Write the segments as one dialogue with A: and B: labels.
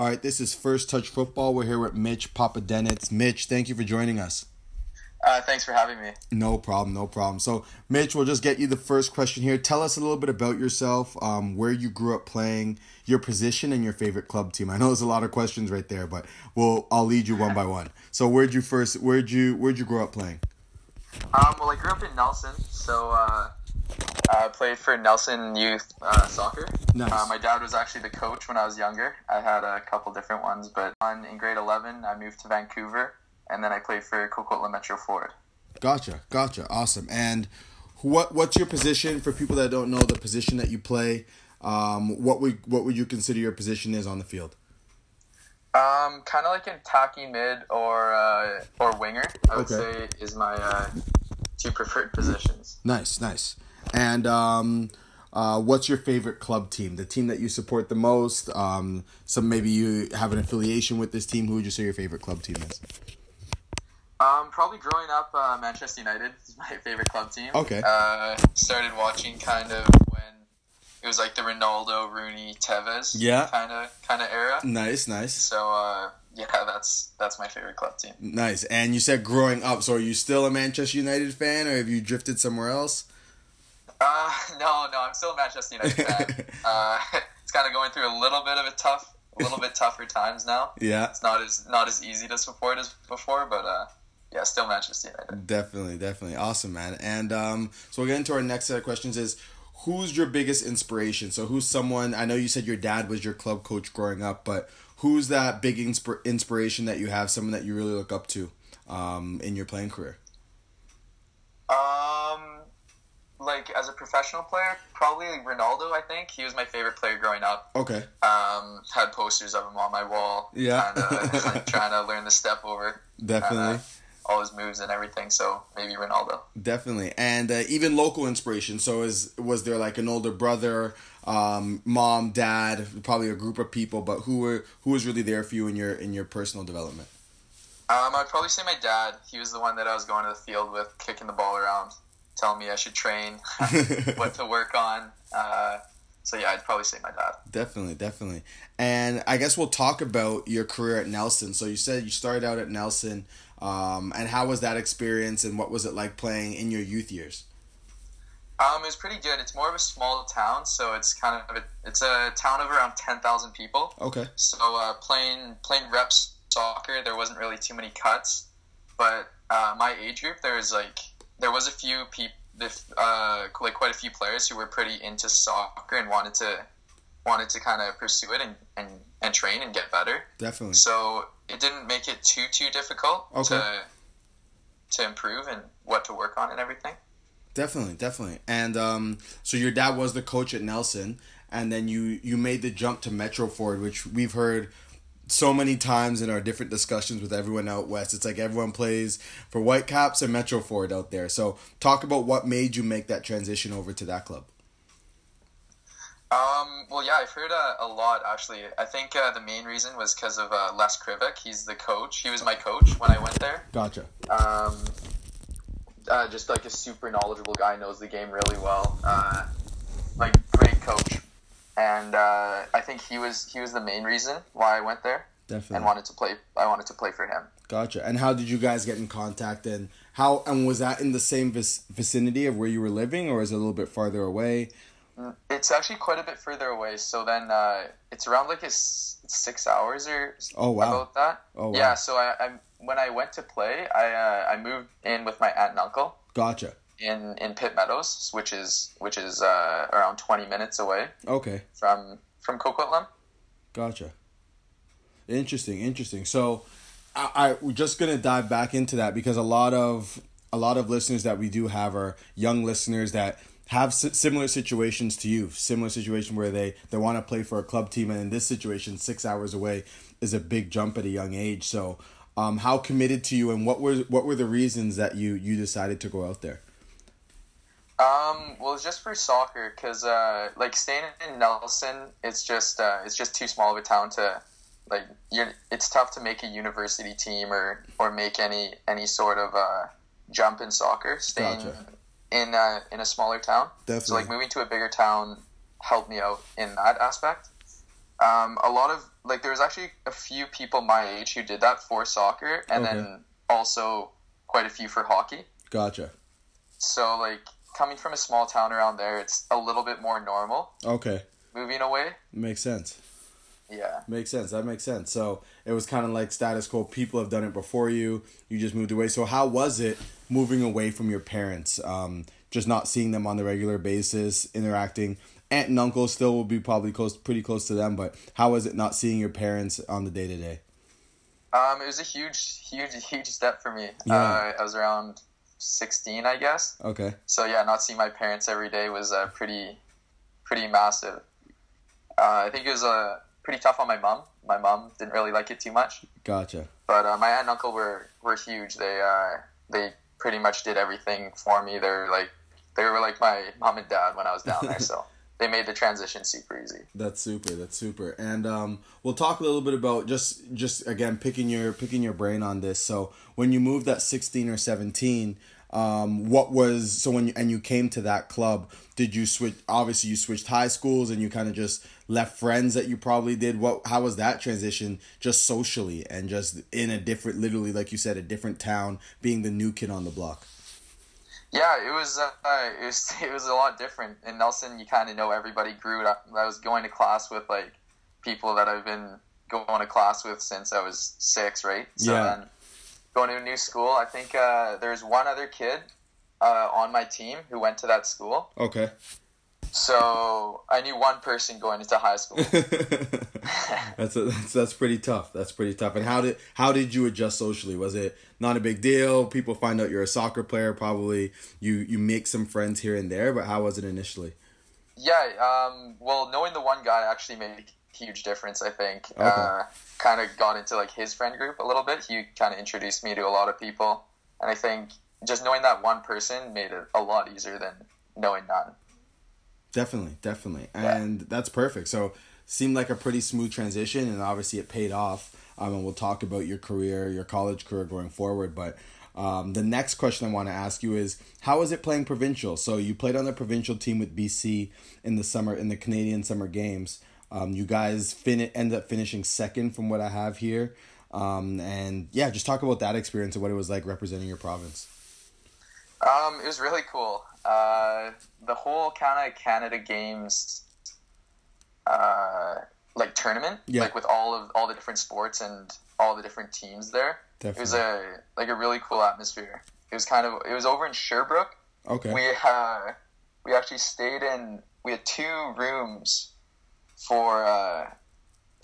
A: All right, this is First Touch Football. We're here with Mitch Popadynetz. Mitch, thank you for joining us.
B: Uh, thanks for having me.
A: No problem, no problem. So, Mitch, we'll just get you the first question here. Tell us a little bit about yourself, um, where you grew up playing, your position, and your favorite club team. I know there's a lot of questions right there, but we'll I'll lead you one by one. So, where'd you first? Where'd you Where'd you grow up playing?
B: Um, well, I grew up in Nelson, so uh, I played for Nelson Youth uh, Soccer.
A: Nice.
B: Uh, my dad was actually the coach when I was younger. I had a couple different ones, but on, in grade 11, I moved to Vancouver, and then I played for Coquitlam Metro Ford.
A: Gotcha, gotcha, awesome. And what what's your position for people that don't know the position that you play? Um, what would what would you consider your position is on the field?
B: Um, kind of like an attacking mid or uh, or winger. I would
A: Okay.
B: say is my uh, two preferred positions.
A: Nice, nice. And um, uh, what's your favorite club team? The team that you support the most? Um, some maybe you have an affiliation with this team. Who would you say your favorite club team is?
B: Um, probably growing up, uh, Manchester United is my favorite club team.
A: Okay.
B: Uh, started watching kind of when it was like the Ronaldo, Rooney, Tevez.
A: Yeah.
B: Kind of kind of era.
A: Nice, nice,
B: So uh, yeah, that's that's my favorite club team.
A: nice. And you said growing up. So are you still a Manchester United fan, or have you drifted somewhere else?
B: Uh, no, no, I'm still a Manchester United fan. uh, it's kind of going through a little bit of a tough, a little bit tougher times now.
A: Yeah.
B: It's not as not as easy to support as before, but uh, yeah, still Manchester United.
A: Definitely, definitely. Awesome, man. And um, so we'll get into our next set of questions is who's your biggest inspiration? So who's someone I know you said your dad was your club coach growing up, but who's that big insp- inspiration that you have, someone that you really look up to um, in your playing career?
B: Um, like as a professional player, probably Ronaldo. I think he was my favorite player growing up.
A: Okay.
B: Um, had posters of him on my wall.
A: Yeah.
B: Like, trying to learn the step over.
A: Definitely.
B: uh, all his moves and everything. So maybe Ronaldo.
A: Definitely. And uh, even local inspiration. So is was there like an older brother, um, mom, dad, probably a group of people, but who were who was really there for you in your in your personal development?
B: Um, I'd probably say my dad. He was the one that I was going to the field with, kicking the ball around, telling me I should train, what to work on. Uh, so yeah, I'd probably say my dad.
A: Definitely, definitely. And I guess we'll talk about your career at Nelson. So you said you started out at Nelson, um, and how was that experience, and what was it like playing in your youth years?
B: Um, it was pretty good. It's more of a small town, so it's kind of a, it's a town of around ten thousand people.
A: Okay.
B: So uh, playing playing reps soccer, there wasn't really too many cuts, but uh, my age group, there was like there was a few people, uh, like quite a few players who were pretty into soccer and wanted to wanted to kind of pursue it and, and, and train and get better.
A: Definitely.
B: So it didn't make it too too difficult
A: Okay.
B: to to improve and what to work on and everything.
A: Definitely, definitely. And um, so your dad was the coach at Nelson, and then you you made the jump to Metro Ford, which we've heard so many times in our different discussions with everyone out west. It's like everyone plays for Whitecaps and Metro Ford out there. So talk about what made you make that transition over to that club.
B: Um, well, yeah, I've heard uh, a lot actually. I think uh, the main reason was because of uh, Les Krivik. He's the coach. He was my coach when I went there.
A: Gotcha.
B: Um, uh, just like a super knowledgeable guy, knows the game really well. Uh, like great coach, and uh, I think he was he was the main reason why I went there
A: Definitely.
B: and wanted to play. I wanted to play for him.
A: Gotcha. And how did you guys get in contact? And how and was that in the same vic- vicinity of where you were living, or is it a little bit farther away?
B: It's actually quite a bit further away. So then uh, it's around like a s- six hours or
A: Oh, wow.
B: about that.
A: Oh, wow.
B: Yeah. So I, I when I went to play, I uh, I moved in with my aunt and uncle
A: Gotcha.
B: In in Pitt Meadows, which is which is uh, around twenty minutes away
A: Okay.
B: from from Coquitlam.
A: Gotcha. Interesting, interesting. So, I, I we're just gonna dive back into that because a lot of a lot of listeners that we do have are young listeners that have si- similar situations to you, similar situation where they they want to play for a club team, and in this situation, six hours away is a big jump at a young age. So, um, how committed to you, and what were what were the reasons that you you decided to go out there?
B: Um, well, it's just for soccer because uh, like staying in Nelson, it's just uh, it's just too small of a town to like you're. It's tough to make a university team or or make any any sort of uh, jump in soccer. Staying
A: Gotcha.
B: in uh, in a smaller town, so like moving to a bigger town helped me out in that aspect. Um, a lot of like there was actually a few people my age who did that for soccer, and
A: Okay.
B: then also quite a few for hockey.
A: Gotcha.
B: So like coming from a small town around there, it's a little bit more normal
A: Okay.
B: moving away.
A: Makes sense.
B: Yeah.
A: Makes sense. That makes sense. So it was kind of like status quo. People have done it before you. You just moved away. So how was it moving away from your parents? Um, just not seeing them on the regular basis, interacting. Aunt and uncle still will be probably close, pretty close to them. But how was it not seeing your parents on the day to day?
B: Um, it was a huge, huge, huge step for me.
A: Yeah.
B: Uh, I was around sixteen, I guess.
A: Okay.
B: So yeah, not seeing my parents every day was uh, pretty, pretty massive. Uh, I think it was uh, pretty tough on my mom. My mom didn't really like it too much,
A: Gotcha.
B: but uh, my aunt and uncle were were huge. They uh, they pretty much did everything for me. They're like they were like my mom and dad when I was down there. so they made the transition super easy.
A: That's super. That's super. And um, we'll talk a little bit about just just again picking your picking your brain on this. So when you moved at sixteen or seventeen, um, what was so when you, and you came to that club? Did you switch? Obviously, you switched high schools and you kind of just left friends that you probably did. What? How was that transition? Just socially and just in a different, literally like you said, a different town, being the new kid on the block.
B: Yeah, it was uh, it was it was a lot different. In Nelson, you kind of know everybody. Grew up. I was going to class with like people that I've been going to class with since I was six, right? So
A: Yeah.
B: then going to a new school, I think uh, there's one other kid uh, on my team who went to that school.
A: Okay.
B: So I knew one person going into high school.
A: that's, a, that's that's pretty tough. That's pretty tough. And how did how did you adjust socially? Was it not a big deal? People find out you're a soccer player. Probably you you make some friends here and there. But how was it initially?
B: Yeah, um, well, knowing the one guy actually made a huge difference. I think.
A: Okay.
B: Uh, kind of got into like his friend group a little bit. He kind of introduced me to a lot of people, and I think just knowing that one person made it a lot easier than knowing none.
A: Definitely, definitely, and that's perfect. So seemed like a pretty smooth transition, and obviously it paid off. Um, and we'll talk about your career, your college career going forward. But um, the next question I want to ask you is, how is it playing provincial? So you played on the provincial team with BC in the summer in the Canadian Summer Games. Um, you guys fin- ended up finishing second from what I have here. Um, and yeah, just talk about that experience and what it was like representing your province.
B: Um, it was really cool. Uh, the whole kind of Canada Games, uh, like tournament,
A: Yeah.
B: like with all of all the different sports and all the different teams there. It was a like a really cool atmosphere. It was kind of it was over in Sherbrooke.
A: Okay.
B: We uh, we actually stayed in. We had two rooms for uh,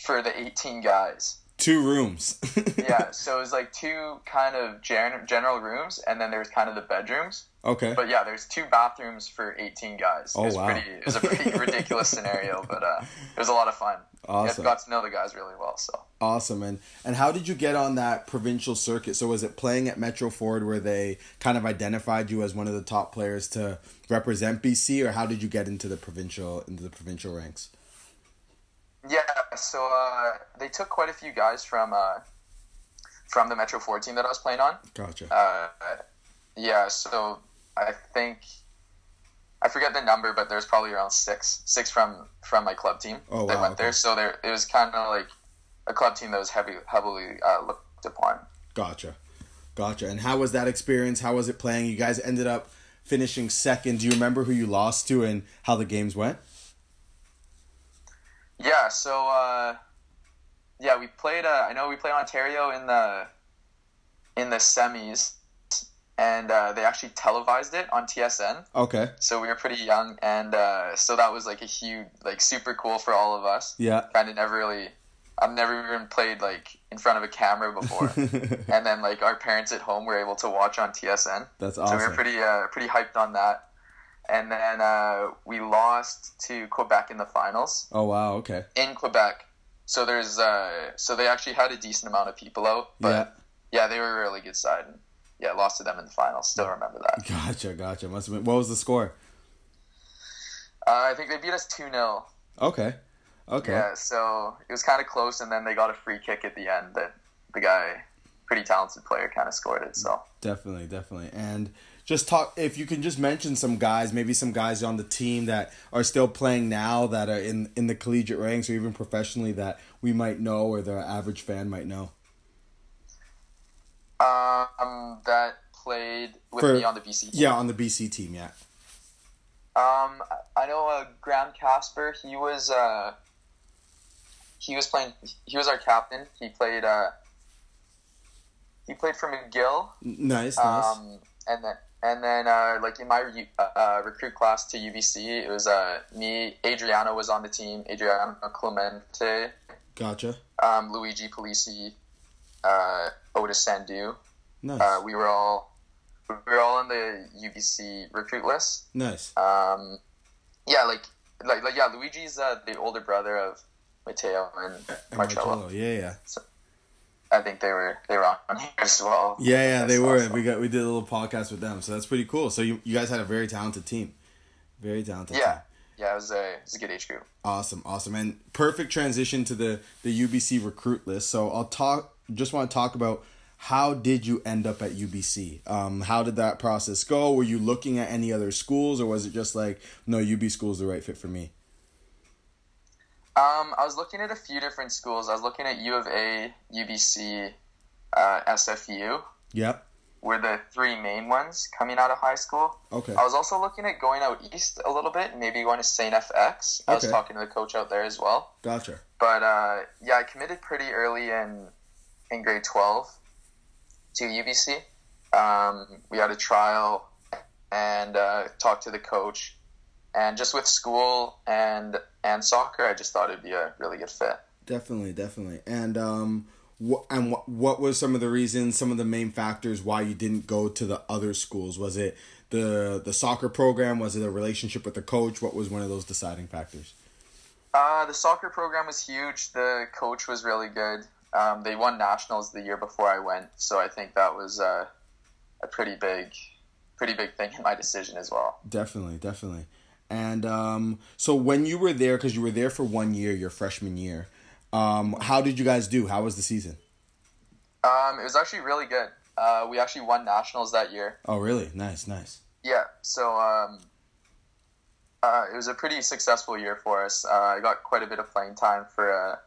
B: for the eighteen guys.
A: Two rooms.
B: Yeah, so it was like two kind of gen- general rooms, and then there's kind of the bedrooms.
A: Okay.
B: But yeah, there's two bathrooms for 18 guys.
A: Oh,
B: it was
A: wow.
B: pretty. It was a pretty ridiculous scenario, but uh, it was a lot of fun.
A: Awesome.
B: Yeah, got to know the guys really well. So
A: Awesome. And and how did you get on that provincial circuit? So was it playing at Metro Ford where they kind of identified you as one of the top players to represent BC or how did you get into the provincial into the provincial ranks?
B: Yeah, so uh, they took quite a few guys from uh, from the Metro Ford team that I was playing on.
A: Gotcha.
B: Uh, yeah, so I think I forget the number, but there's probably around six, six from from my club team
A: Oh,
B: that
A: wow,
B: went
A: okay.
B: there. So there, it was kind of like a club team that was heavy, heavily uh, looked upon.
A: Gotcha. Gotcha. And how was that experience? How was it playing? You guys ended up finishing second. Do you remember who you lost to and how the games went?
B: Yeah, so uh, yeah, we played. Uh, I know we played Ontario in the in the semis, and uh, they actually televised it on TSN.
A: Okay.
B: So we were pretty young, and uh, so that was like a huge, like super cool for all of us.
A: Yeah.
B: Kind of never really, I've never even played like in front of a camera before, and then like our parents at home were able to watch on TSN.
A: That's awesome.
B: So we were pretty uh, pretty hyped on that. And then uh, we lost to Quebec in the finals
A: oh wow, okay.
B: in Quebec. So there's uh, so they actually had a decent amount of people out, but yeah, they were a really good side. And, yeah, lost to them in the finals. Still remember that.
A: Gotcha, gotcha. Must have been what was the score?
B: Uh, I think they beat us two 0
A: Okay. Okay.
B: Yeah, so it was kind of close, and then they got a free kick at the end that the guy, pretty talented player, kind of scored it. So
A: Definitely, definitely. And just talk if you can just mention some guys, maybe some guys on the team that are still playing now that are in in the collegiate ranks or even professionally that we might know or the average fan might know.
B: Um, that played with
A: For-
B: me on the BC team.
A: Yeah, on the BC team, yeah.
B: Um, I know uh, Graham Casper. He was uh, he was playing. He was our captain. He played. Uh, he played for McGill.
A: Nice, nice.
B: Um, and then and then uh, like in my uh, recruit class to UBC, it was uh, me. Adriano was on the team. Adriano Clemente,
A: gotcha.
B: um, Luigi Polisi, uh, Otis Sandu.
A: Nice.
B: Uh, we were all we were all on the UBC recruit list.
A: nice.
B: Um, yeah, like like like yeah, Luigi's uh, the older brother of Matteo and
A: And
B: Marcello.
A: Marcello, Yeah, yeah.
B: I think they were they were on here as well.
A: Yeah, yeah, they were.
B: awesome.
A: We got we did a little podcast with them, so that's pretty cool. So you you guys had a very talented team, very talented.
B: Yeah.
A: team.
B: Yeah, it was a it was a good age group.
A: Awesome, awesome, and perfect transition to the the UBC recruit list. So I'll talk. Just want to talk about how did you end up at UBC? Um, how did that process go? Were you looking at any other schools, or was it just like no UB school is the right fit for me?
B: Um, I was looking at a few different schools. I was looking at U of A, UBC, uh, SFU.
A: Yep.
B: Were the three main ones coming out of high school.
A: Okay.
B: I was also looking at going out east a little bit, maybe going to St. FX. I was talking to the coach out there as well.
A: Gotcha.
B: But uh, yeah, I committed pretty early in in grade twelve to UBC. Um, we had a trial and uh, talked to the coach, and just with school and and soccer, I just thought it'd be a really good fit.
A: Definitely, definitely. And um, what and what what was some of the reasons, some of the main factors why you didn't go to the other schools? Was it the the soccer program? Was it a relationship with the coach? What was one of those deciding factors?
B: Uh, the soccer program was huge. The coach was really good. Um, they won nationals the year before I went, so I think that was uh, a pretty big, pretty big thing in my decision as well.
A: Definitely, definitely. And um, so when you were there, because you were there for one year, your freshman year, um, how did you guys do? How was the season?
B: Um, it was actually really good. Uh, we actually won nationals that year.
A: Oh, really? Nice, nice.
B: Yeah, so um, uh, it was a pretty successful year for us. Uh, I got quite a bit of playing time for a,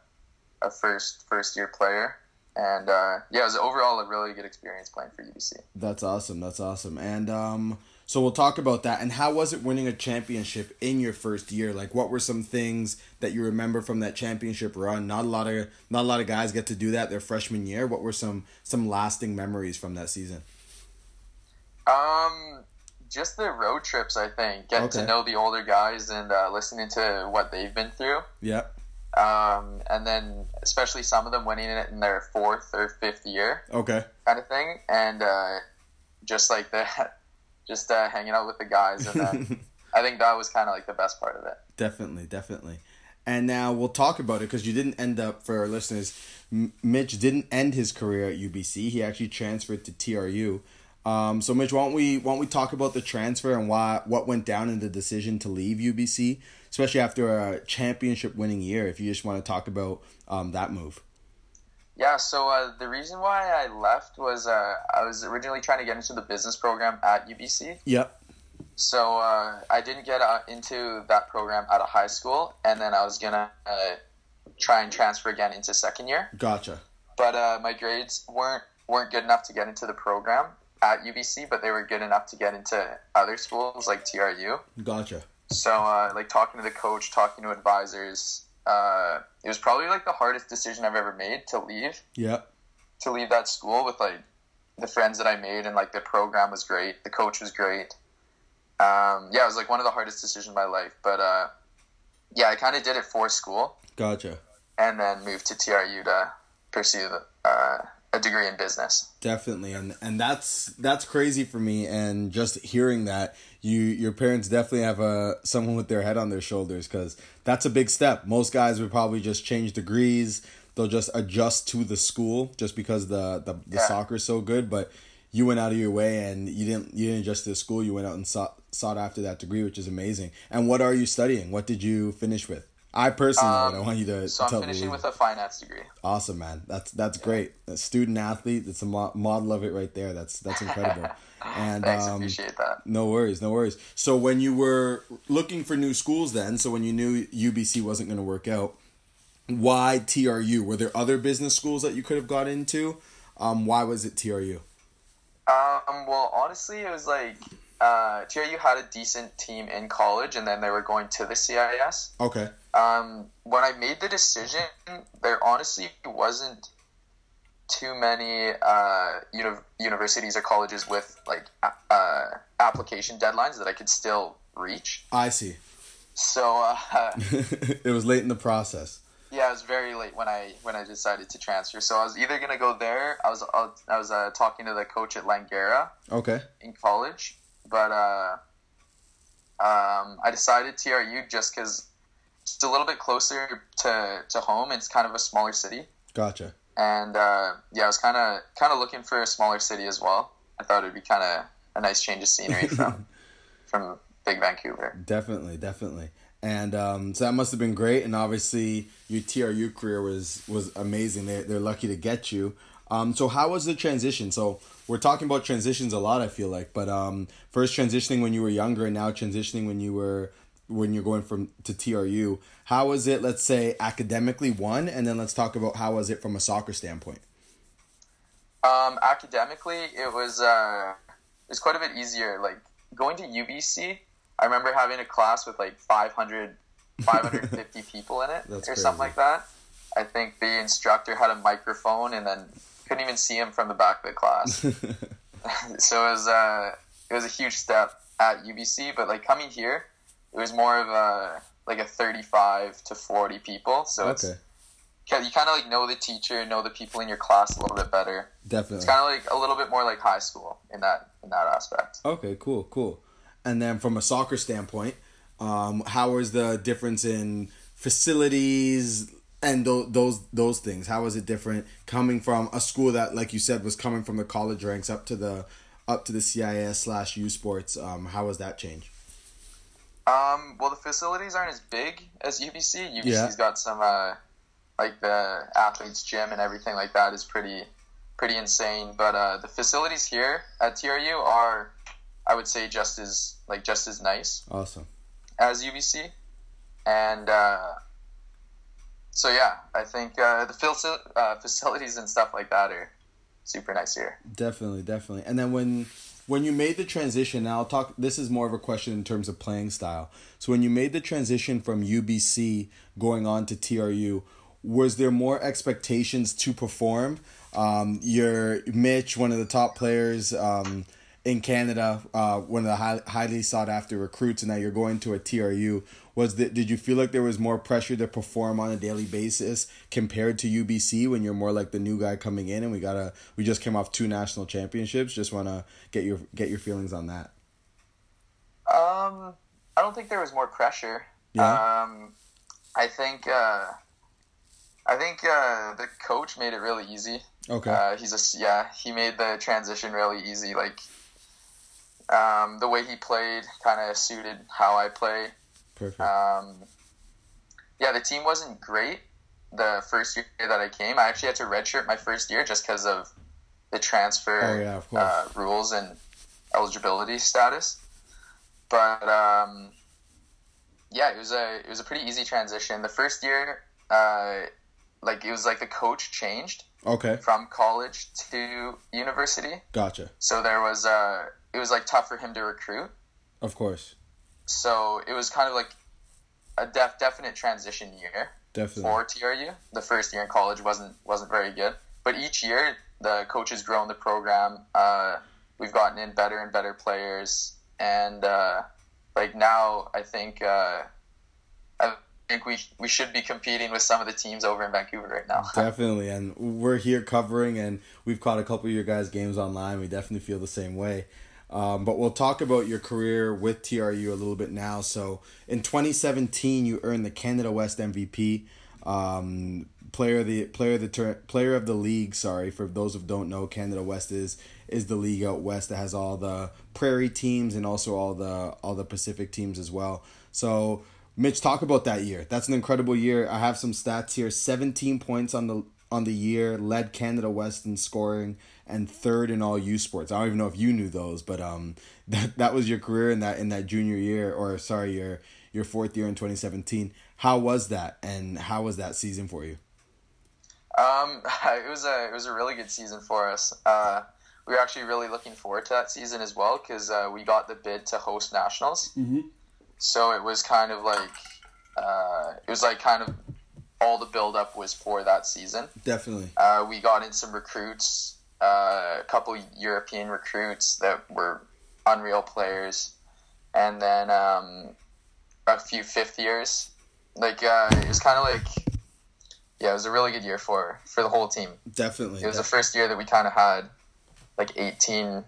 B: a first first year player, and uh, yeah, it was overall a really good experience playing for UBC.
A: That's awesome. That's awesome. And um, so we'll talk about that. And how was it winning a championship in your first year? Like, what were some things that you remember from that championship run? Not a lot of not a lot of guys get to do that their freshman year. What were some some lasting memories from that season?
B: Um, just the road trips, I think, getting
A: Okay.
B: to know the older guys and uh, listening to what they've been through.
A: Yeah.
B: Um, and then especially some of them winning it in their fourth or fifth year.
A: Okay.
B: kind of thing, and uh, just like that, just uh, hanging out with the guys, and uh, I think that was kind of like the best part of it.
A: Definitely, definitely. And now we'll talk about it because you didn't end up, for our listeners, M- Mitch didn't end his career at UBC. He actually transferred to TRU. Um, so, Mitch, why don't we why don't we talk about the transfer and why what went down in the decision to leave UBC, especially after a championship winning year? If you just want to talk about um, that move.
B: Yeah, so uh, the reason why I left was uh, I was originally trying to get into the business program at UBC.
A: Yep.
B: So uh, I didn't get uh, into that program out of high school, and then I was gonna uh, try and transfer again into second year.
A: Gotcha.
B: But uh, my grades weren't weren't good enough to get into the program at UBC, but they were good enough to get into other schools like TRU.
A: Gotcha.
B: So, uh, like talking to the coach, talking to advisors, uh, it was probably like the hardest decision I've ever made to leave
A: Yep.
B: to leave that school with like the friends that I made and like the program was great, the coach was great. Um, yeah, it was like one of the hardest decisions of my life, but uh, yeah, I kind of did it for school
A: Gotcha.
B: and then moved to TRU to pursue the, uh, a degree in business.
A: Definitely, and and that's that's crazy for me. And just hearing that, you your parents definitely have a someone with their head on their shoulders because that's a big step. Most guys would probably just change degrees. They'll just adjust to the school just because the the, the
B: Yeah.
A: soccer's so good. But you went out of your way and you didn't you didn't adjust to the school. You went out and sought sought after that degree, which is amazing. And what are you studying? What did you finish with? I personally
B: Um,
A: I want you to
B: So I'm finishing
A: me.
B: with a finance degree.
A: Awesome, man. That's that's great. A student athlete. That's a mo- model of it right there. That's that's incredible. And
B: Thanks,
A: um,
B: appreciate that.
A: no worries, no worries. So when you were looking for new schools, then, so when you knew UBC wasn't going to work out, why TRU? Were there other business schools that you could have got into? Um, why was it TRU?
B: Um, well, honestly, it was like uh, TRU had a decent team in college, and then they were going to the CIS.
A: Okay,
B: Um, when I made the decision, there honestly wasn't too many uh, uni- universities or colleges with like a- uh, application deadlines that I could still reach.
A: I see.
B: So uh,
A: it was late in the process.
B: yeah, it was very late when I when I decided to transfer. So I was either gonna go there. I was I was uh, talking to the coach at Langara
A: Okay,
B: in college, but uh, um, I decided TRU just because it's a little bit closer to, to home. It's kind of a smaller city,
A: gotcha.
B: and uh, yeah, I was kind of kind of looking for a smaller city as well. I thought it'd be kind of a nice change of scenery from from big Vancouver.
A: Definitely, definitely. And um, so that must have been great. And obviously, your TRU career was was amazing. They they're lucky to get you. Um, so how was the transition? So we're talking about transitions a lot. I feel like, but um, first transitioning when you were younger, and now transitioning when you were when you're going from to TRU. How was it? Let's say academically one, and then let's talk about how was it from a soccer standpoint.
B: Um, academically, it was uh, it was quite a bit easier. Like going to UBC, I remember having a class with like 500, 550 people in it
A: That's
B: or something like that. I think the instructor had a microphone and then couldn't even see him from the back of the class. so it was uh, it was a huge step at UBC. But like coming here, it was more of a like a 35 to 40 people. So it's
A: okay,
B: you kind of like know the teacher, know the people in your class a little bit better.
A: definitely.
B: It's kind of like a little bit more like high school in that in that aspect.
A: Okay, cool, cool. And then from a soccer standpoint, um, how was the difference in facilities and th- those those things? How was it different coming from a school that, like you said, was coming from the college ranks up to the up to the CIS slash U Sports? Um, how was that change?
B: Um, well, the facilities aren't as big as UBC. UBC's
A: Yeah.
B: got some uh, like the athletes' gym and everything like that is pretty pretty insane. But uh, the facilities here at TRU are, I would say, just as like just as nice
A: Awesome.
B: as UBC, and uh, so yeah, I think uh, the faci- uh, facilities and stuff like that are super nice here.
A: Definitely, definitely. And then when when you made the transition, now I'll talk. This is more of a question in terms of playing style. So when you made the transition from UBC going on to TRU, was there more expectations to perform? Um, Mitch, one of the top players um, in Canada, uh, one of the high, highly sought after recruits, and now you're going to a TRU. Was that did you feel like there was more pressure to perform on a daily basis compared to UBC when you're more like the new guy coming in and we gotta we just came off two national championships. Just wanna get your get your feelings on that.
B: Um, I don't think there was more pressure.
A: Yeah.
B: Um, I think uh, I think uh, the coach made it really easy.
A: Okay.
B: Uh, he's a yeah. He made the transition really easy. Like um, the way he played kind of suited how I play.
A: Perfect.
B: Um, yeah, the team wasn't great the first year that I came. I actually had to redshirt my first year just because of the transfer
A: Oh, yeah,
B: uh, rules and eligibility status. But um, yeah, it was a it was a pretty easy transition. The first year, uh, like it was like the coach changed
A: okay.
B: from college to university,
A: Gotcha.
B: so there was uh, it was like tough for him to recruit.
A: Of course.
B: So it was kind of like a def- definite transition year
A: Definitely.
B: for TRU. The first year in college wasn't wasn't very good, but each year the coach has grown the program. Uh, we've gotten in better and better players, and uh, like now I think uh, I think we we should be competing with some of the teams over in Vancouver right now.
A: Definitely, and we're here covering, and we've caught a couple of your guys' games online. We definitely feel the same way. Um, but we'll talk about your career with TRU a little bit now. So in 2017, you earned the Canada West MVP, um, player of the player of the tur- player of the league. Sorry for those who don't know, Canada West is is the league out west that has all the prairie teams and also all the all the Pacific teams as well. So Mitch, talk about that year. That's an incredible year. I have some stats here. 17 points on the on the year, led Canada West in scoring and third in all U sports. I don't even know if you knew those, but um that that was your career in that in that junior year or sorry, your your fourth year in 2017. How was that and how was that season for you?
B: Um, it was a it was a really good season for us. Uh, we were actually really looking forward to that season as well because uh, we got the bid to host nationals.
A: Mm-hmm.
B: So it was kind of like uh, it was like kind of all the buildup was for that season.
A: Definitely.
B: Uh, we got in some recruits, uh, a couple European recruits that were unreal players, and then um, a few fifth years. Like uh, it was kind of like yeah, it was a really good year for for the whole team.
A: Definitely.
B: It was the first year that we kind of had like 18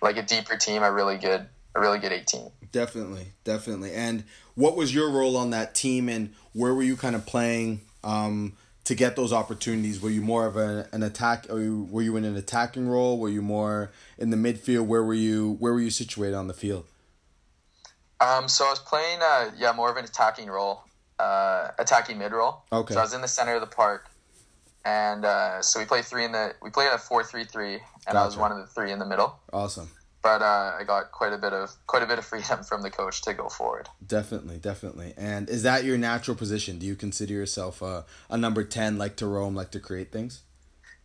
B: like a deeper team, a really good a really good 18.
A: Definitely, definitely. And what was your role on that team, and where were you kind of playing um, to get those opportunities? Were you more of a, an attack, or were you in an attacking role? Were you more in the midfield? Where were you? Where were you situated on the field?
B: Um, so I was playing, uh, yeah, more of an attacking role, uh, attacking mid role.
A: Okay.
B: So I was in the center of the park, and uh, so we played three in the we played a four three three, and I was one of the three in the middle.
A: Awesome.
B: But uh, I got quite a bit of quite a bit of freedom from the coach to go forward.
A: Definitely, definitely. And is that your natural position? Do you consider yourself a, a number 10, like to roam, like to create things?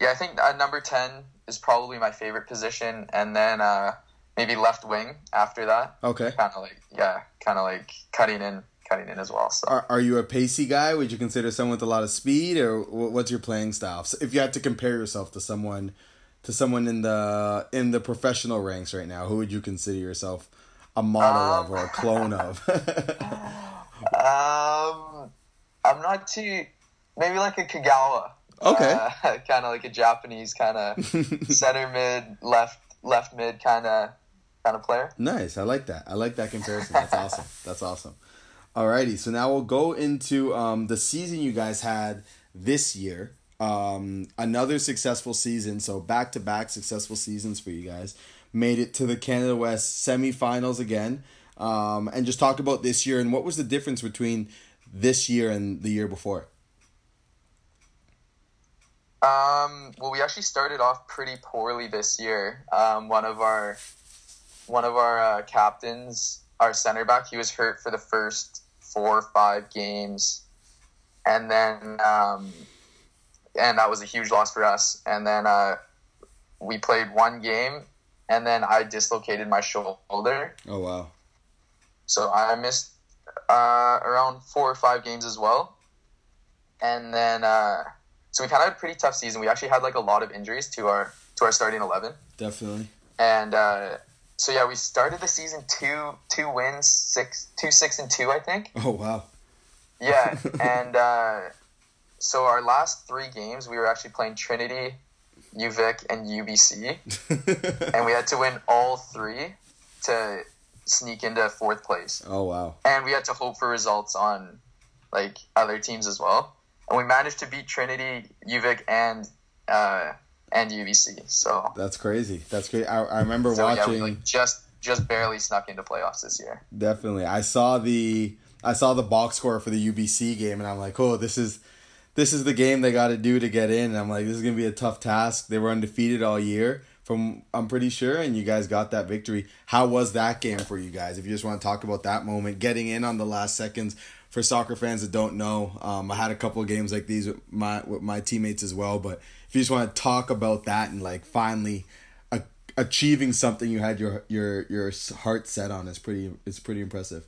B: Yeah, I think uh, number ten is probably my favorite position, and then uh, maybe left wing after that.
A: Okay.
B: Kind of like yeah, kind of like cutting in, cutting in as well. So
A: Are, are you a pacey guy? Would you consider someone with a lot of speed, or what's your playing style? So if you had to compare yourself to someone, to someone in the in the professional ranks right now, who would you consider yourself a model of or a clone of?
B: Um, I'm not too. Maybe like a Kagawa.
A: Okay.
B: Uh, kind of like a Japanese kind of center mid, left left mid kind of kind of player.
A: Nice. I like that. I like that comparison. That's awesome. That's awesome. Alrighty. So now we'll go into um, the season you guys had this year. Um, another successful season. So back to back successful seasons for you guys. Made it to the Canada West semifinals again. Um, and just talk about this year and what was the difference between this year and the year before.
B: Um, well, we actually started off pretty poorly this year. Um, one of our one of our uh, captains, our center back, he was hurt for the first four or five games, and then um, and that was a huge loss for us. And then uh, we played one game, and then I dislocated my shoulder,
A: Oh wow.
B: so I missed uh, around four or five games as well. And then, uh, so we kind of had a pretty tough season. We actually had like a lot of injuries to our to our starting eleven,
A: Definitely.
B: and uh, so yeah, we started the season two two wins, six two six and two, I think.
A: Oh wow.
B: Yeah, and uh, so our last three games, we were actually playing Trinity, UVic, and UBC, and we had to win all three to sneak into fourth place.
A: oh wow.
B: and we had to hope for results on like other teams as well. And we managed to beat Trinity, UVic, and uh, and UBC. So,
A: That's crazy. That's great. I, I remember
B: so yeah,
A: watching.
B: we like just just barely snuck into playoffs this year.
A: Definitely. I saw the I saw the box score for the UBC game and I'm like, "Oh, this is this is the game they got to do to get in." And I'm like, "This is to be a tough task." They were undefeated all year from I'm pretty sure and you guys got that victory. How was that game for you guys? If you just want to talk about that moment, getting in on the last seconds for soccer fans that don't know, um, I had a couple of games like these with my with my teammates as well, but if you just want to talk about that and like finally achieving something you had your your your heart set on is pretty it's pretty impressive.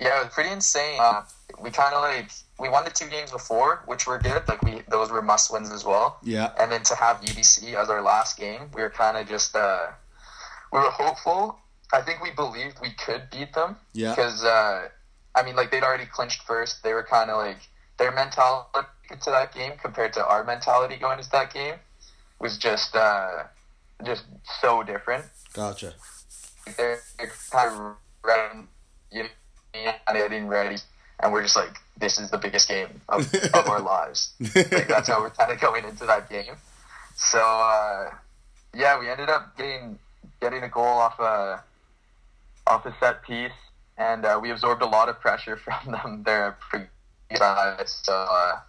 B: Yeah, it was pretty insane. Uh, we kind of like we won the two games before, which were good. Like we those were must wins as well.
A: Yeah.
B: And then to have UBC as our last game, we were kind of just uh, we were hopeful. I think we believed we could beat them.
A: Yeah.
B: Because uh, I mean, like they'd already clinched first. They were kind of like their mentality to that game compared to our mentality going into that game was just uh, just so different.
A: Gotcha.
B: They're, they're kind of you know, and getting ready, and we're just like, this is the biggest game of, of our lives. Like that's how we're kind of going into that game. So uh, yeah, we ended up getting getting a goal off a off a set piece, and uh, we absorbed a lot of pressure from them there. Guys. So uh,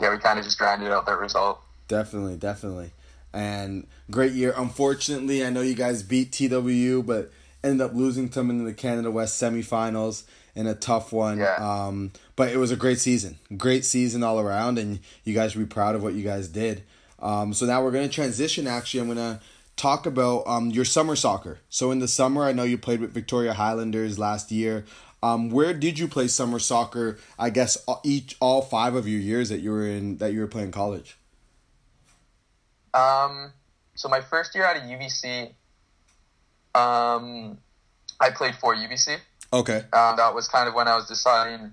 B: yeah, we kind of just grinded out that result.
A: Definitely, definitely, and great year. Unfortunately, I know you guys beat TWU, but ended up losing to them in the Canada West semifinals in a tough one.
B: Yeah.
A: Um, but it was a great season, great season all around, and you guys should be proud of what you guys did. Um, so now we're gonna transition. Actually, I'm gonna talk about um, your summer soccer. So in the summer, I know you played with Victoria Highlanders last year. Um, where did you play summer soccer? I guess each all five of your years that you were in that you were playing college.
B: Um, so my first year out of UBC, um, I played for UBC.
A: Okay.
B: Um, that was kind of when I was deciding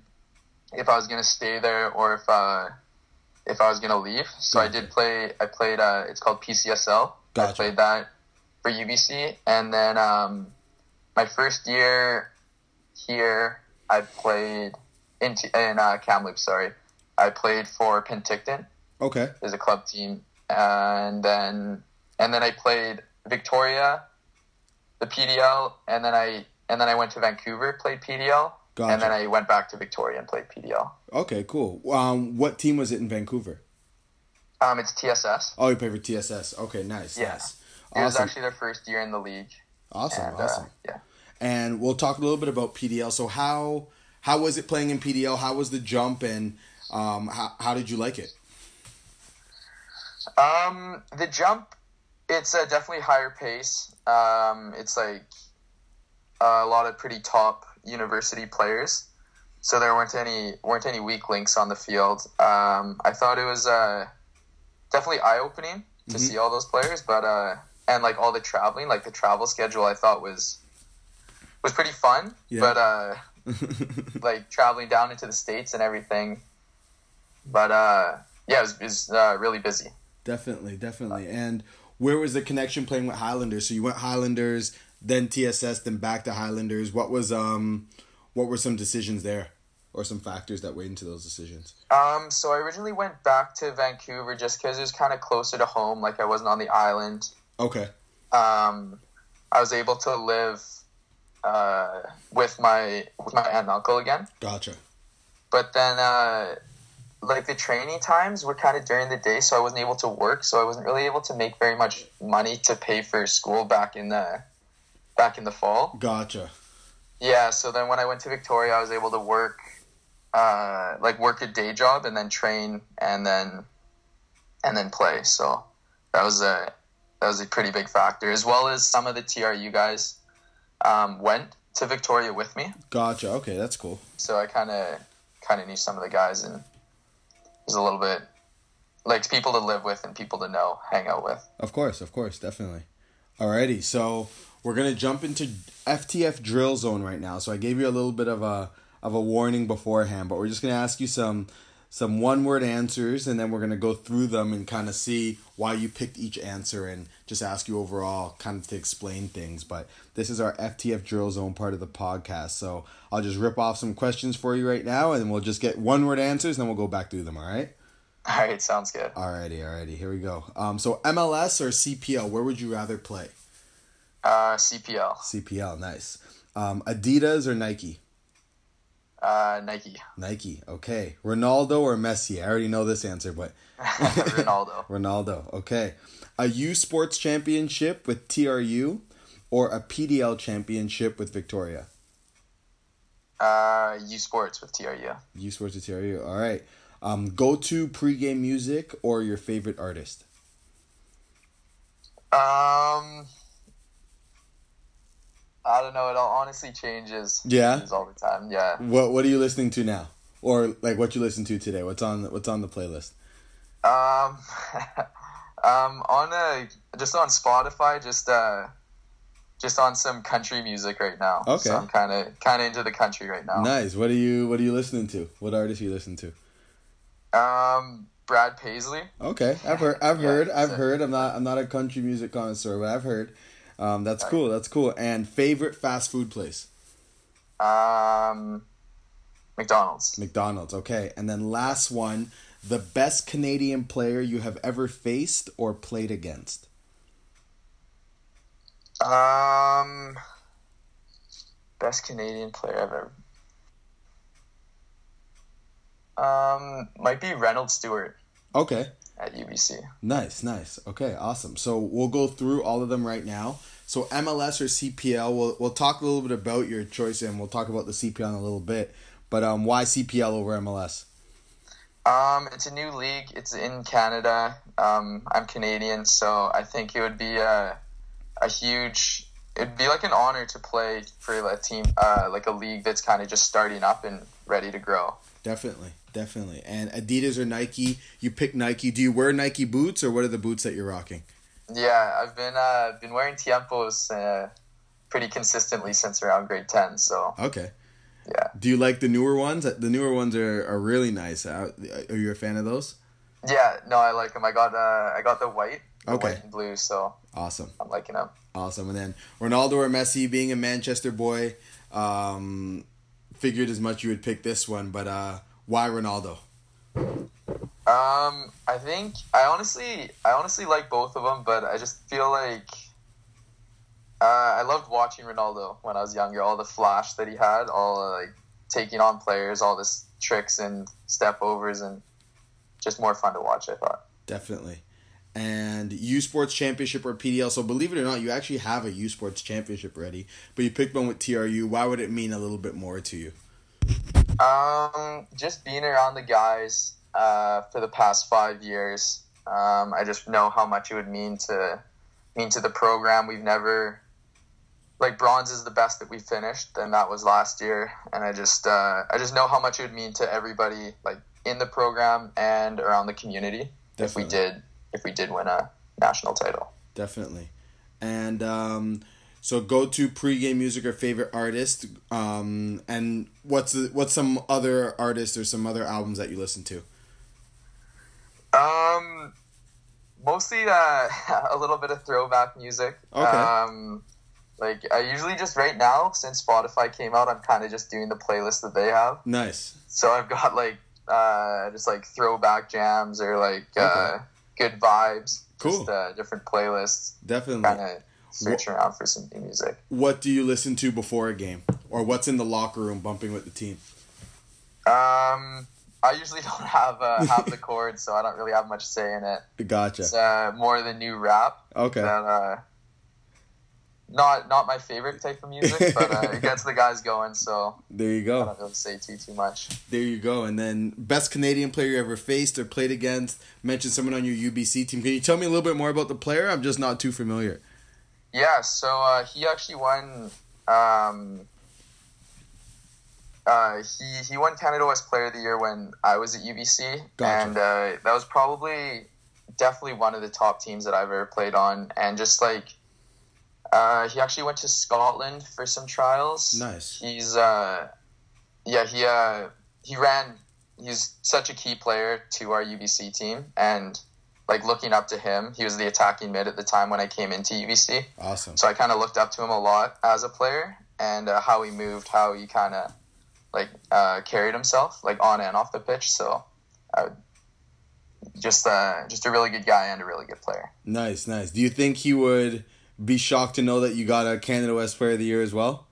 B: if I was going to stay there or if uh, if I was going to leave. So gotcha. I did play. I played. Uh, it's called PCSL. Gotcha. I played that for UBC, and then um, my first year here, I played in in uh, Kamloops. Sorry, I played for Penticton.
A: Okay.
B: There's a club team, and then and then I played Victoria, the PDL, and then I and then I went to Vancouver, played PDL, gotcha. and then I went back to Victoria and played PDL.
A: Okay, cool. Um, what team was it in Vancouver?
B: Um, it's TSS.
A: Oh, you played for TSS. Okay, nice.
B: Yeah.
A: Nice.
B: It was actually their first year in the league.
A: Awesome,
B: and,
A: awesome.
B: Uh, yeah.
A: And we'll talk a little bit about PDL. So how how was it playing in PDL? How was the jump, and um, how how did you like it?
B: Um, the jump, it's a definitely higher pace. Um, it's like a lot of pretty top university players, so there weren't any weren't any weak links on the field. Um, I thought it was uh, definitely eye opening to mm-hmm. see all those players, but uh, and like all the traveling, like the travel schedule, I thought was was pretty fun. Yeah. But uh, like traveling down into the states and everything. But uh, yeah, it was, it was uh, really busy.
A: Definitely, definitely. And where was the connection playing with Highlanders? So you went Highlanders, then TSS, then back to Highlanders. What was um, what were some decisions there, or some factors that went into those decisions?
B: Um, so I originally went back to Vancouver just because it was kind of closer to home. Like I wasn't on the island.
A: Okay.
B: Um, I was able to live uh, with my with my aunt and uncle again.
A: Gotcha.
B: But then, uh, like the training times were kind of during the day, so I wasn't able to work. So I wasn't really able to make very much money to pay for school back in the back in the fall.
A: Gotcha.
B: Yeah. So then, when I went to Victoria, I was able to work, uh, like work a day job and then train and then and then play. So that was a that was a pretty big factor, as well as some of the TRU guys um, went to Victoria with me.
A: Gotcha. Okay, that's cool.
B: So I kind of kind of knew some of the guys, and was a little bit like people to live with and people to know, hang out with.
A: Of course, of course, definitely. Alrighty, so we're gonna jump into FTF drill zone right now. So I gave you a little bit of a of a warning beforehand, but we're just gonna ask you some some one word answers and then we're going to go through them and kind of see why you picked each answer and just ask you overall kind of to explain things. But this is our ftf drill zone part of the podcast so i'll just rip off some questions for you right now and we'll just get one word answers and then we'll go back through them all right?
B: All right sounds good.
A: Alrighty alrighty here we go. Um, so mls or cpl where would you rather play?
B: Uh, cpl
A: cpl nice. Um, adidas or nike
B: uh, Nike.
A: Nike. Okay. Ronaldo or Messi? I already know this answer, but
B: Ronaldo.
A: Ronaldo. Okay. A U Sports Championship with TRU or a PDL Championship with Victoria?
B: Uh, U Sports with TRU.
A: U Sports with TRU. All right. Um, go to pregame music or your favorite artist?
B: Um, I don't know. It all honestly changes.
A: Yeah.
B: Changes all the time. Yeah.
A: What What are you listening to now, or like what you listen to today? What's on What's on the playlist?
B: Um, um, on a just on Spotify, just uh, just on some country music right now.
A: Okay.
B: So I'm kind of kind of into the country right now.
A: Nice. What are you What are you listening to? What artist you listen to?
B: Um, Brad Paisley.
A: Okay, I've heard. I've yeah, heard. I've heard. I'm not. I'm not a country music connoisseur, but I've heard. Um, that's cool. That's cool. And favorite fast food place?
B: Um, McDonald's.
A: McDonald's. Okay. And then last one, the best Canadian player you have ever faced or played against?
B: Um, Best Canadian player ever. Um, might be Reynolds Stewart
A: Okay.
B: At UBC.
A: Nice, nice. Okay, awesome. So we'll go through all of them right now. So MLS or CPL, we'll we'll talk a little bit about your choice and we'll talk about the CPL in a little bit. But um, why CPL over MLS?
B: Um, it's a new league. It's in Canada. Um, I'm Canadian, so I think it would be a a huge. It'd be like an honor to play for a team, uh, like a league that's kind of just starting up and ready to grow.
A: Definitely, definitely. And Adidas or Nike? You pick Nike. Do you wear Nike boots or what are the boots that you're rocking?
B: Yeah, I've been uh, been wearing Tiempos uh, pretty consistently since around grade ten. So
A: Okay.
B: yeah,
A: Do you like the newer ones? The newer ones are, are really nice. Uh, Are you a fan of those?
B: yeah. No, I like them. I got uh, I got the white, the
A: Okay.
B: white and blue. So
A: Awesome.
B: I'm liking them.
A: Awesome. And then Ronaldo or Messi, being a Manchester boy, um, figured as much you would pick this one, but uh, why Ronaldo?
B: Um, I think I honestly, I honestly like both of them, but I just feel like uh, I loved watching Ronaldo when I was younger. All the flash that he had, all uh, like taking on players, all this tricks and step overs, and just more fun to watch. I thought.
A: Definitely. And U Sports Championship or PDL. So believe it or not, you actually have a U Sports Championship ready, but you picked one with TRU. Why would it mean a little bit more to you?
B: Um, just being around the guys uh, for the past five years, um, I just know how much it would mean to mean to the program. We've never like bronze is the best that we finished, and that was last year. And I just uh, I just know how much it would mean to everybody like in the program and around the community if we did if we did win a national title.
A: Definitely. And um, so go to pregame music or favorite artist. Um, and what's the, what's some other artists or some other albums that you listen to?
B: Um, mostly uh, a little bit of throwback music.
A: Okay.
B: Um, like I usually just right now since Spotify came out, I'm kind of just doing the playlist that they have.
A: Nice.
B: So I've got like uh, just like throwback jams or like uh, good vibes.
A: Cool.
B: Just uh, different playlists.
A: Definitely.
B: Kind searching around for some new music.
A: What do you listen to before a game? Or what's in the locker room bumping with the team?
B: Um, I usually don't have uh, have the cords, so I don't really have much say in it.
A: Gotcha.
B: It's uh, more the new rap.
A: Okay.
B: that uh, not not my favorite type of music, but uh, it gets the guys going. So
A: There you go.
B: I don't really say too too much.
A: There you go. And then best Canadian player you ever faced or played against. Mention someone on your UBC team. Can you tell me a little bit more about the player? I'm just not too familiar.
B: Yeah, so uh, he actually won. Um, uh, he he won Canada West Player of the Year when I was at UBC,
A: Gotcha.
B: and uh, that was probably definitely one of the top teams that I've ever played on. And just like uh, he actually went to Scotland for some trials.
A: Nice.
B: He's uh, yeah he uh, he ran. He's such a key player to our UBC team, and like looking up to him, he was the attacking mid at the time when I came into UBC.
A: Awesome.
B: So I kind of looked up to him a lot as a player and uh, how he moved, how he kind of like uh, carried himself, like on and off the pitch. So I would just uh, just a really good guy and a really good player.
A: Nice, nice. Do you think he would be shocked to know that you got a Canada West Player of the Year as well?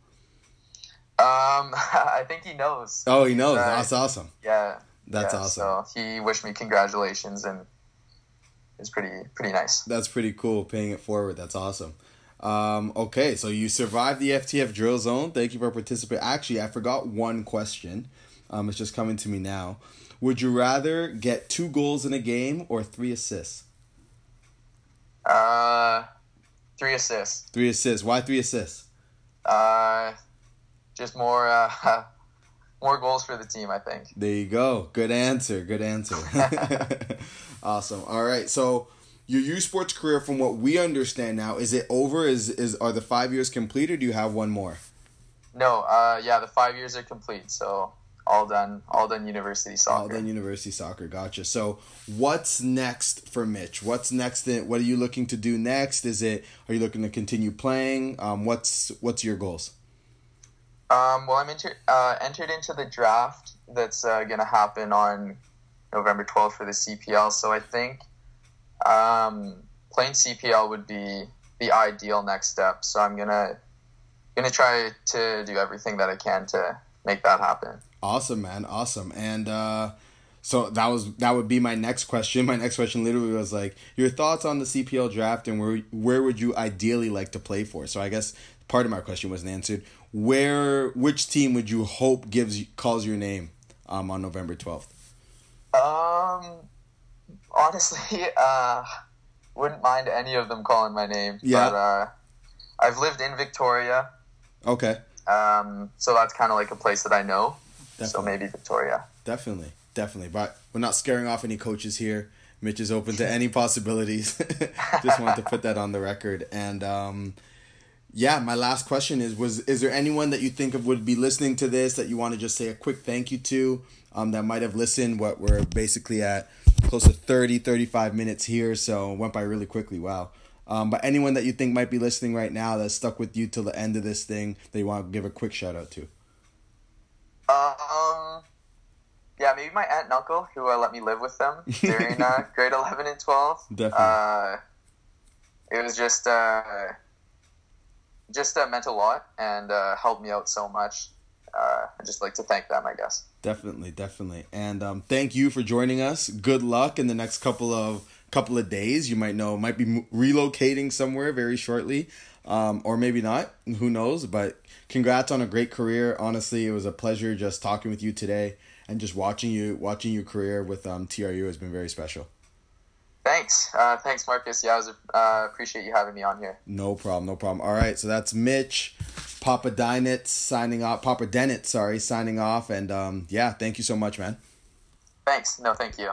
B: Um, I think he knows.
A: Oh, he knows.
B: Uh,
A: That's awesome.
B: Yeah,
A: That's
B: yeah,
A: awesome.
B: So he wished me congratulations and it's pretty pretty nice.
A: That's pretty cool. Paying it forward. That's awesome. Um, okay, so you survived the FTF drill zone. Thank you for participating. Actually, I forgot one question. Um, it's just coming to me now. Would you rather get two goals in a game or three assists?
B: Uh, three assists.
A: Three assists. Why three assists?
B: Uh, just more uh, more goals for the team. I think.
A: There you go. Good answer. Good answer. awesome. All right. So your U Sports career, from what we understand now, is it over? Is is are the five years complete, or do you have one more?
B: No, uh, yeah, the five years are complete, so all done, all done university soccer.
A: All done university soccer. Gotcha. So what's next for Mitch? What's next? In, what are you looking to do next? Is it are you looking to continue playing? Um, what's what's your goals?
B: Um, well, I'm enter- uh, entered into the draft that's uh, going to happen on November 12th for the CPL. So I think um, playing CPL would be the ideal next step. So I'm gonna gonna try to do everything that I can to make that happen.
A: Awesome, man. Awesome. And uh, so that was that would be my next question. My next question literally was like your thoughts on the CPL draft and where where would you ideally like to play for? So I guess part of my question wasn't answered. Where which team would you hope gives calls your name um, on November twelfth?
B: Um, honestly, uh, wouldn't mind any of them calling my name.
A: Yeah.
B: But uh, I've lived in Victoria,
A: Okay.
B: um, so that's kind of like a place that I know. So maybe Victoria.
A: Definitely, definitely. But we're not scaring off any coaches here. Mitch is open to any possibilities. Just wanted to put that on the record. And um, yeah, my last question is: Was is there anyone that you think of would be listening to this that you want to just say a quick thank you to? Um, that might have listened. What we're basically at close to 30, 35 minutes here, so went by really quickly. Wow. Um, but anyone that you think might be listening right now that's stuck with you till the end of this thing that you want to give a quick shout out to.
B: Um, yeah, maybe my aunt and uncle who uh, let me live with them during uh, grade eleven and twelve.
A: Definitely.
B: Uh, it was just uh, just uh, meant a lot and uh, helped me out so much. Uh, I'd just like to thank them, I guess.
A: Definitely, definitely, and um, thank you for joining us. Good luck in the next couple of couple of days. You might know might be relocating somewhere very shortly, um, or maybe not. Who knows? But congrats on a great career. Honestly, it was a pleasure just talking with you today and just watching you watching your career with um, TRU has been very special.
B: Thanks, uh, thanks, Marcus. Yeah, I was uh, appreciate you having me on here.
A: No problem, no problem. All right, so that's Mitch, Papa Dinitz signing off. Popadynetz, sorry, signing off, and um, yeah, thank you so much, man.
B: Thanks. No, thank you.